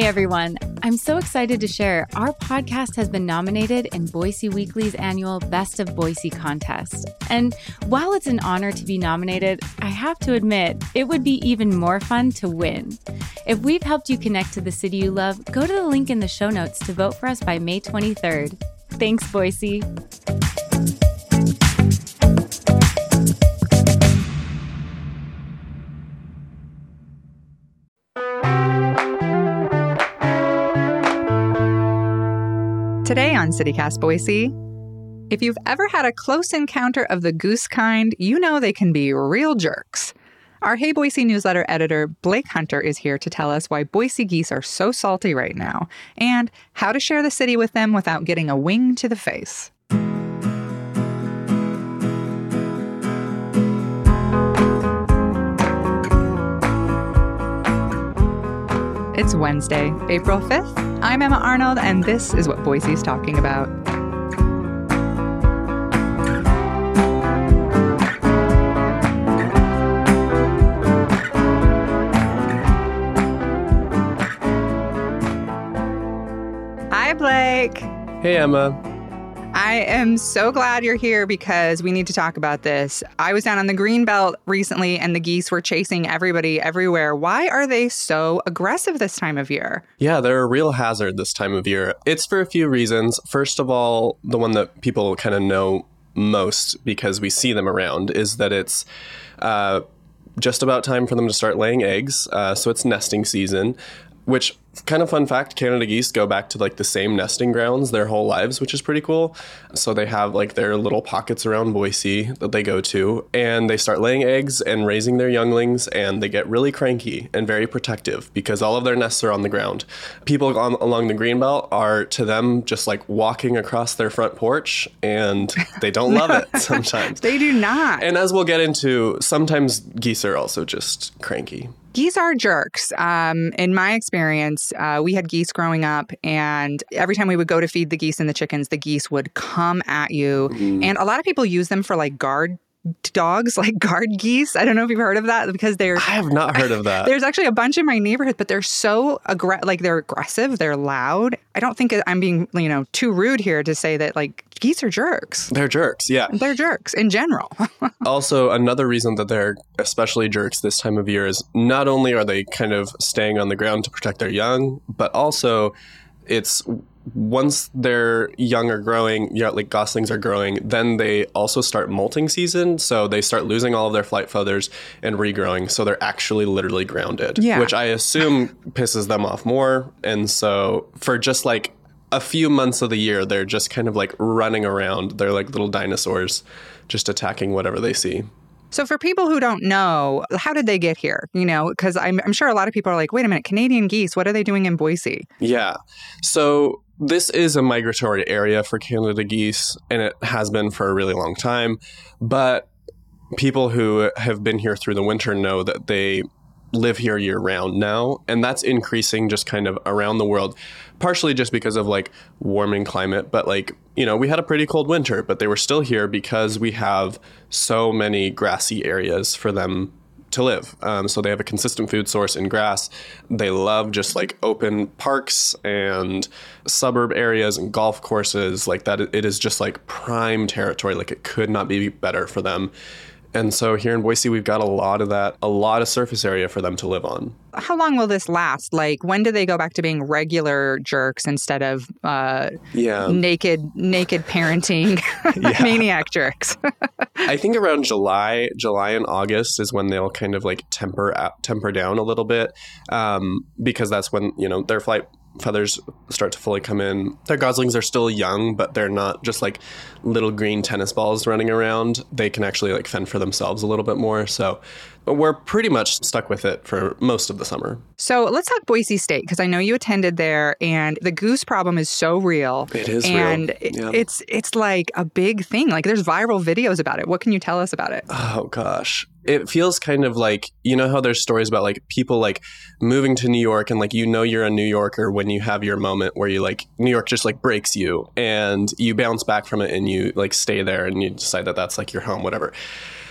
Hey everyone, I'm so excited to share our podcast has been nominated in Boise Weekly's annual Best of Boise contest. And while it's an honor to be nominated, I have to admit, it would be even more fun to win. If we've helped you connect to the city you love, go to the link in the show notes to vote for us by May 23rd. Thanks, Boise. Today on CityCast Boise, if you've ever had a close encounter of the goose kind, you know they can be real jerks. Our Hey Boise newsletter editor, Blake Hunter, is here to tell us why Boise geese are so salty right now and how to share the city with them without getting a wing to the face. It's Wednesday, April 5th. I'm Emma Arnold, and this is what Boise's talking about. Hi, Blake. Hey, Emma. I am so glad you're here because we need to talk about this. I was down on the green belt recently and the geese were chasing everybody everywhere. Why are they so aggressive this time of year? Yeah, they're a real hazard this time of year. It's for a few reasons. First of all, the one that people kind of know most because we see them around is that it's uh, just about time for them to start laying eggs. Uh, so it's nesting season, which kind of fun fact canada geese go back to like the same nesting grounds their whole lives which is pretty cool so they have like their little pockets around boise that they go to and they start laying eggs and raising their younglings and they get really cranky and very protective because all of their nests are on the ground people on, along the greenbelt are to them just like walking across their front porch and they don't love it sometimes They do not. and as we'll get into sometimes geese are also just cranky Geese are jerks. Um, in my experience, uh, we had geese growing up, and every time we would go to feed the geese and the chickens, the geese would come at you. And a lot of people use them for like guard dogs, like guard geese. I don't know if you've heard of that because they're. i have not heard of that There's actually a bunch in my neighborhood, but they're so aggra- like they're aggressive, they're loud. I don't think I'm being, you know, too rude here to say that like geese are jerks. they're jerks yeah They're jerks in general. also another reason that they're especially jerks this time of year is not only are they kind of staying on the ground to protect their young but also it's once they're young or growing yeah like goslings are growing then they also start molting season so they start losing all of their flight feathers and regrowing so they're actually literally grounded Yeah. which i assume pisses them off more and so for just like a few months of the year they're just kind of like running around they're like little dinosaurs just attacking whatever they see So, for people who don't know, how did they get here? You know, because I'm, I'm sure a lot of people are like, wait a minute, Canadian geese, what are they doing in Boise? Yeah. So this is a migratory area for Canada geese, and it has been for a really long time. But people who have been here through the winter know that they live here year round now, and that's increasing just kind of around the world, partially just because of like warming climate. But like, you know, we had a pretty cold winter, but they were still here because we have so many grassy areas for them to live. Um, so they have a consistent food source in grass. They love just like open parks and suburb areas and golf courses like that. It is just like prime territory. Like it could not be better for them. And so here in Boise, we've got a lot of that, a lot of surface area for them to live on. How long will this last? Like, when do they go back to being regular jerks instead of uh, Yeah. naked, naked parenting maniac jerks? I think around July, July and August is when they'll kind of like temper out, temper down a little bit, um, because that's when you know their flight feathers start to fully come in. Their goslings are still young, but they're not just like little green tennis balls running around. They can actually like fend for themselves a little bit more. So but we're pretty much stuck with it for most of the summer. so, let's talk Boise State because I know you attended there, and the goose problem is so real. It is real. and it- Yeah. it's it's like a big thing. Like, there's viral videos about it. What can you tell us about it? Oh gosh. It feels kind of like you know how there's stories about like people like moving to New York and like you know you're a New Yorker when you have your moment where you like New York just like breaks you and you bounce back from it and you like stay there and you decide that that's like your home whatever.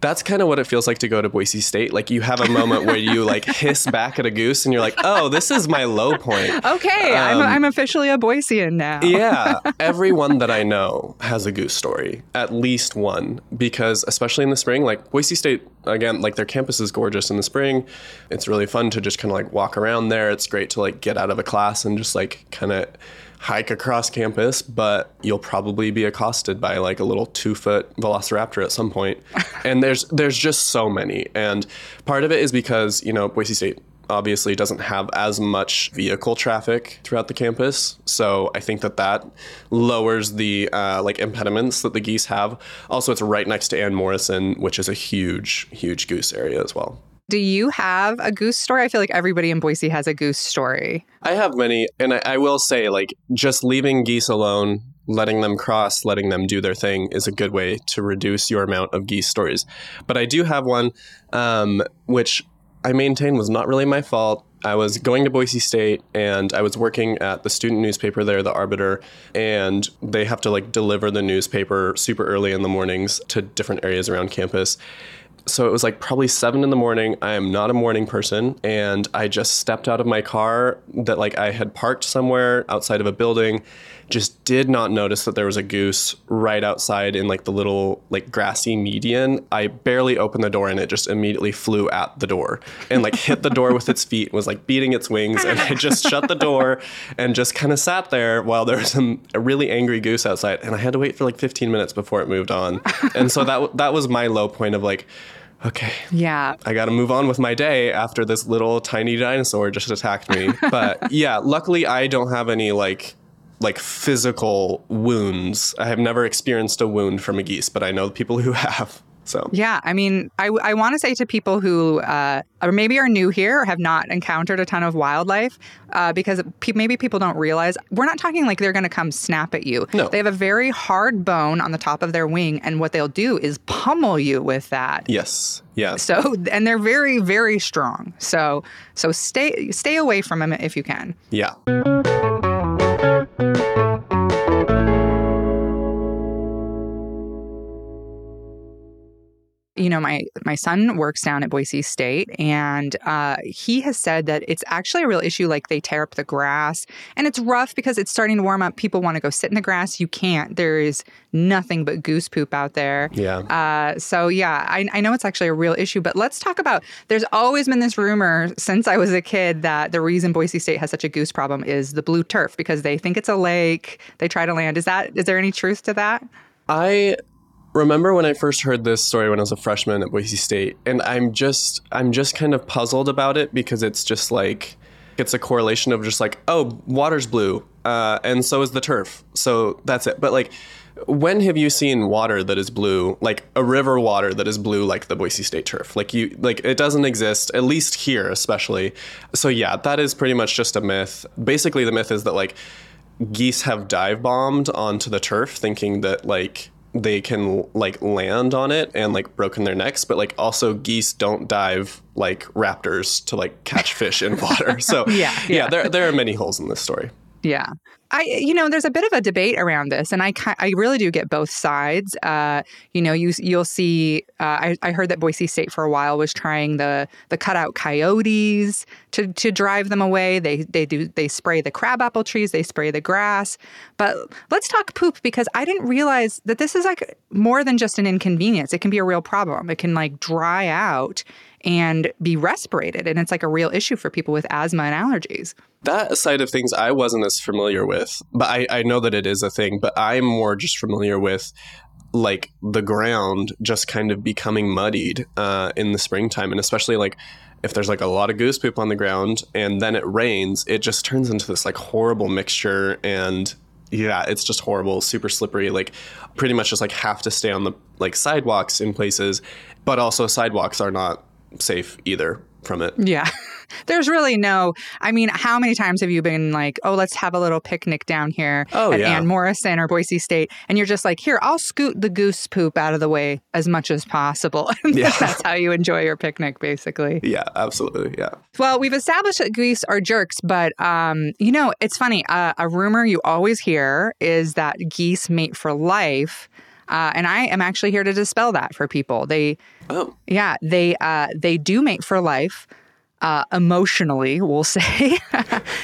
That's kind of what it feels like to go to Boise State. Like you have a moment where you like hiss back at a goose and you're like, oh, this is my low point. Okay, um, I'm, I'm officially a Boisean now. yeah. Everyone that I know has a goose story, at least one, because especially in the spring, like Boise State, again, like their campus is gorgeous in the spring. It's really fun to just kind of like walk around there. It's great to like get out of a class and just like kind of hike across campus, but you'll probably be accosted by like a little two foot velociraptor at some point. and there's there's just so many. And part of it is because, you know, Boise State obviously doesn't have as much vehicle traffic throughout the campus. So I think that that lowers the uh, like impediments that the geese have. Also, it's right next to Ann Morrison, which is a huge, huge goose area as well. Do you have a goose story? I feel like everybody in Boise has a goose story. I have many, and I, I will say, like, just leaving geese alone letting them cross, letting them do their thing is a good way to reduce your amount of geese stories. But I do have one, um, which I maintain was not really my fault. I was going to Boise State and I was working at the student newspaper there, the Arbiter, and they have to like deliver the newspaper super early in the mornings to different areas around campus so it was like probably seven in the morning. I am not a morning person, and I just stepped out of my car that like I had parked somewhere outside of a building. Just did not notice that there was a goose right outside in like the little like grassy median. I barely opened the door and it just immediately flew at the door and like hit the door with its feet, was like beating its wings, and I just shut the door and just kind of sat there while there was a, a really angry goose outside, and I had to wait for like 15 minutes before it moved on. And so that that was my low point of like okay. Yeah. I got to move on with my day after this little tiny dinosaur just attacked me. but yeah, luckily I don't have any like like physical wounds. I have never experienced a wound from a geese, but I know people who have. So yeah, I mean, I, I want to say to people who uh, or maybe are new here or have not encountered a ton of wildlife, uh, because pe- maybe people don't realize we're not talking like they're going to come snap at you. No. they have a very hard bone on the top of their wing, and what they'll do is pummel you with that. Yes. Yeah. So and they're very very strong. So so stay stay away from them if you can. Yeah. You know, my my son works down at Boise State, and uh, he has said that it's actually a real issue. Like they tear up the grass, and it's rough because it's starting to warm up. People want to go sit in the grass. You can't. There is nothing but goose poop out there. Yeah. Uh, so yeah, I, I know it's actually a real issue. But let's talk about. There's always been this rumor since I was a kid that the reason Boise State has such a goose problem is the blue turf because they think it's a lake. They try to land. Is that is there any truth to that? I remember when I first heard this story when I was a freshman at Boise State, and I'm just I'm just kind of puzzled about it because it's just like it's a correlation of just like oh water's blue, uh, and so is the turf, so that's it. But like, when have you seen water that is blue, like a river water that is blue like the Boise State turf? Like you like it doesn't exist at least here, especially. So yeah, that is pretty much just a myth. Basically, the myth is that like geese have dive bombed onto the turf, thinking that like they can like land on it and like broken their necks but like also geese don't dive like raptors to like catch fish in water. So yeah, yeah yeah. there, there are many holes in this story. Yeah. I, you know, there's a bit of a debate around this, and I, I really do get both sides. Uh, you know, you you'll see. Uh, I, I heard that Boise State for a while was trying the the cutout coyotes to to drive them away. They they do they spray the crabapple trees, they spray the grass. But let's talk poop because I didn't realize that this is like more than just an inconvenience. It can be a real problem. It can like dry out and be respirated. And it's like a real issue for people with asthma and allergies. That side of things I wasn't as familiar with, but I, I know that it is a thing, but I'm more just familiar with like the ground just kind of becoming muddied uh, in the springtime. And especially like if there's like a lot of goose poop on the ground and then it rains, it just turns into this like horrible mixture and yeah, it's just horrible, super slippery. Like, pretty much just like have to stay on the like sidewalks in places, but also sidewalks are not safe either from it. Yeah. There's really no, I mean, how many times have you been like, oh, let's have a little picnic down here oh, at yeah. Ann Morrison or Boise State? And you're just like, here, I'll scoot the goose poop out of the way as much as possible. Yeah. That's how you enjoy your picnic, basically. Yeah, absolutely. Yeah. Well, we've established that geese are jerks, but, um, you know, it's funny. Uh, a rumor you always hear is that geese mate for life. Uh, and I am actually here to dispel that for people. They, Oh, yeah, they uh, they do mate for life. Uh, emotionally, we'll say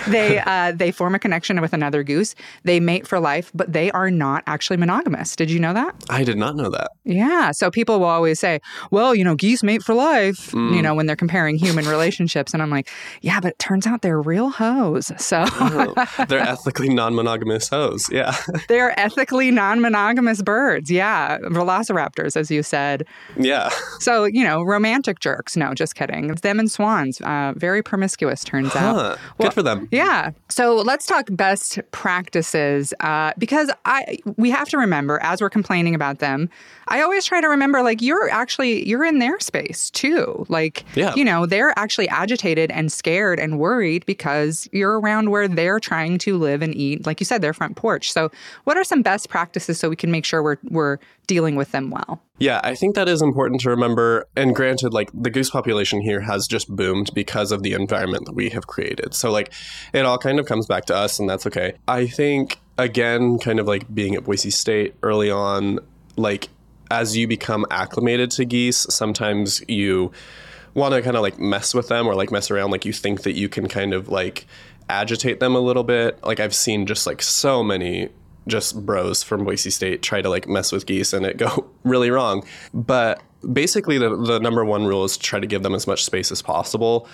they uh, they form a connection with another goose. They mate for life, but they are not actually monogamous. Did you know that? I did not know that. Yeah. So people will always say, well, you know, geese mate for life, you know, when they're comparing human relationships. And I'm like, yeah, but it turns out they're real hoes. So Oh, they're ethically non-monogamous hoes. Yeah. they're ethically non monogamous birds. Yeah. Velociraptors, as you said. yeah. So, you know, romantic jerks. No, just kidding. It's them and swans. Uh, very promiscuous, turns out. Well, Good for them. Yeah. So let's talk best practices uh, because I we have to remember as we're complaining about them. I always try to remember like you're actually you're in their space too. Like Yeah. you know they're actually agitated and scared and worried because you're around where they're trying to live and eat. Like you said, their front porch. So what are some best practices so we can make sure we're we're dealing with them well? Yeah, I think that is important to remember. And granted, like the goose population here has just boomed because of the environment that we have created. So, like, it all kind of comes back to us, and that's okay. I think, again, kind of like being at Boise State early on, like, as you become acclimated to geese, sometimes you want to kind of like mess with them or like mess around. Like, you think that you can kind of like agitate them a little bit. Like, I've seen just like so many just bros from Boise State try to like mess with geese and it go really wrong. But basically, the, the number one rule is to try to give them as much space as possible.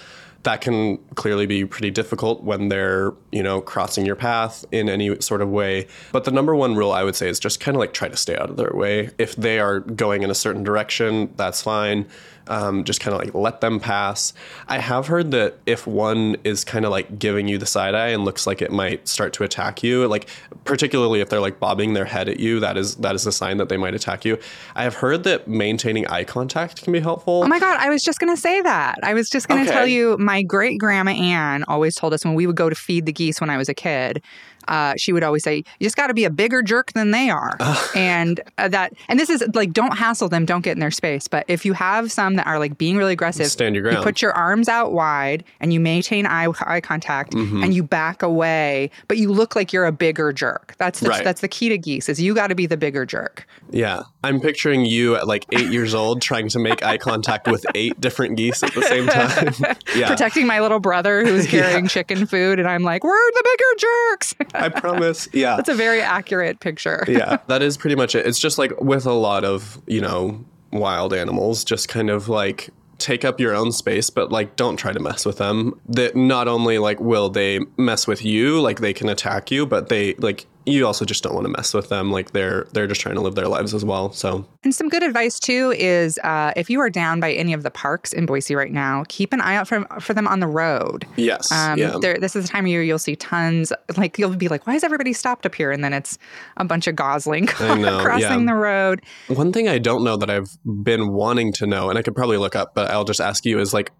That can clearly be pretty difficult when they're, you know, crossing your path in any sort of way. But the number one rule I would say is just kind of like try to stay out of their way. If they are going in a certain direction, that's fine. Um, just kind of like let them pass. I have heard that if one is kind of like giving you the side eye and looks like it might start to attack you, like particularly if they're like bobbing their head at you, that is that is a sign that they might attack you. I have heard that maintaining eye contact can be helpful. Oh my God, I was just going to say that. I was just going to Okay. tell you my great grandma Ann always told us when we would go to feed the geese when I was a kid. Uh, she would always say, "You just got to be a bigger jerk than they are," and uh, that, and this is like, don't hassle them, don't get in their space. But if you have some that are like being really aggressive, Stand your ground. You put your arms out wide and you maintain eye eye contact, Mm-hmm. and you back away, but you look like you're a bigger jerk. That's the, Right. that's the key to geese is you got to be the bigger jerk. Yeah. I'm picturing you at like eight years old trying to make eye contact with eight different geese at the same time. yeah. Protecting my little brother who's carrying chicken food, and I'm like, we're the bigger jerks. I promise. Yeah. That's a very accurate picture. yeah, that is pretty much it. It's just like with a lot of, you know, wild animals, just kind of like take up your own space, but like don't try to mess with them. That not only like will they mess with you, like they can attack you, but they like you also just don't want to mess with them. Like they're they're just trying to live their lives as well. So And some good advice too is uh, if you are down by any of the parks in Boise right now, keep an eye out for, for them on the road. yes, Um, yeah. this is the time of year you'll see tons. Like you'll be like, "Why is everybody stopped up here?" And then it's a bunch of gosling know, crossing yeah. the road. One thing I don't know that I've been wanting to know, and I could probably look up, but I'll just ask you is like,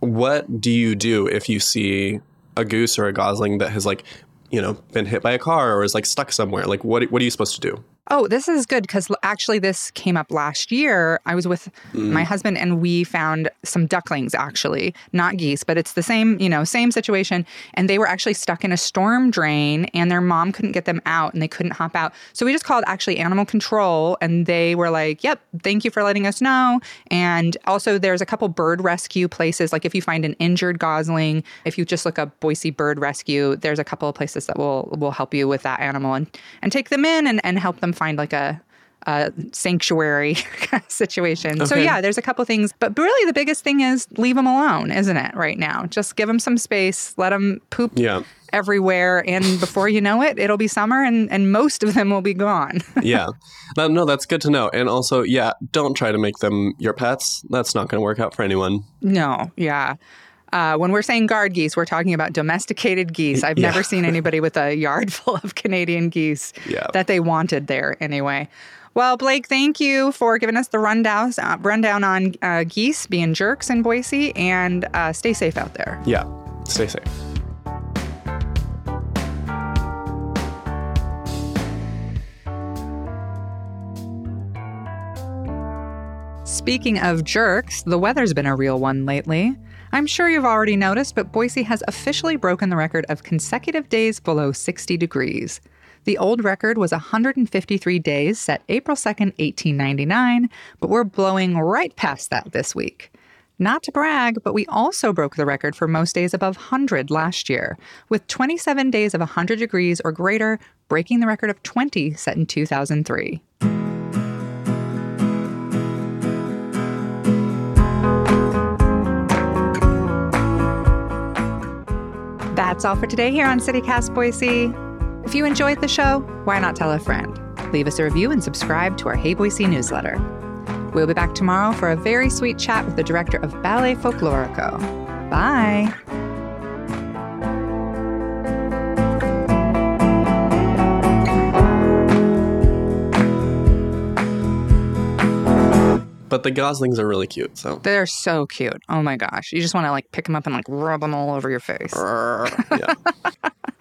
what do you do if you see a goose or a gosling that has like, you know, been hit by a car or is like stuck somewhere? Like, what what are you supposed to do? Oh, this is good because actually, this came up last year. I was with mm. my husband and we found some ducklings, actually, not geese, but it's the same, you know, same situation. And they were actually stuck in a storm drain and their mom couldn't get them out and they couldn't hop out. So we just called actually animal control and they were like, yep, thank you for letting us know. And also, there's a couple bird rescue places. Like if you find an injured gosling, if you just look up Boise Bird Rescue, there's a couple of places that will will help you with that animal and, and take them in and, and help them find like a, a sanctuary situation. So yeah, there's a couple things, but really the biggest thing is leave them alone, isn't it? Right now, just give them some space, let them poop Yeah. everywhere, and before you know it, it'll be summer, and and most of them will be gone. yeah. No, no, that's good to know. And also, yeah, don't try to make them your pets. That's not going to work out for anyone. no, yeah. Uh, when we're saying guard geese, we're talking about domesticated geese. I've Yeah. never seen anybody with a yard full of Canadian geese Yeah. that they wanted there anyway. Well, Blake, thank you for giving us the rundown, uh, rundown on uh, geese being jerks in Boise, and uh, stay safe out there. Yeah. Stay safe. Speaking of jerks, the weather's been a real one lately. I'm sure you've already noticed, but Boise has officially broken the record of consecutive days below 60 degrees. The old record was 153 days, set April 2nd, 1899, but we're blowing right past that this week. Not to brag, but we also broke the record for most days above 100 last year, with 27 days of 100 degrees or greater, breaking the record of 20 set in 2003. That's all for today here on CityCast Boise. If you enjoyed the show, why not tell a friend? Leave us a review and subscribe to our Hey Boise newsletter. We'll be back tomorrow for a very sweet chat with the director of Ballet Folklorico. Bye. But the goslings are really cute, so. They're so cute. Oh my gosh. You just want to like pick them up and like rub them all over your face. yeah.